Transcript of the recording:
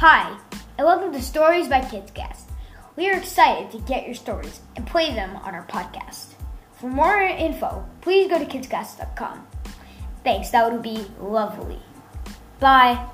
Hi, and welcome to Stories by KidsCast. We are excited to get your stories and play them on our podcast. For more info, please go to kidscast.com. Thanks, that would be lovely. Bye.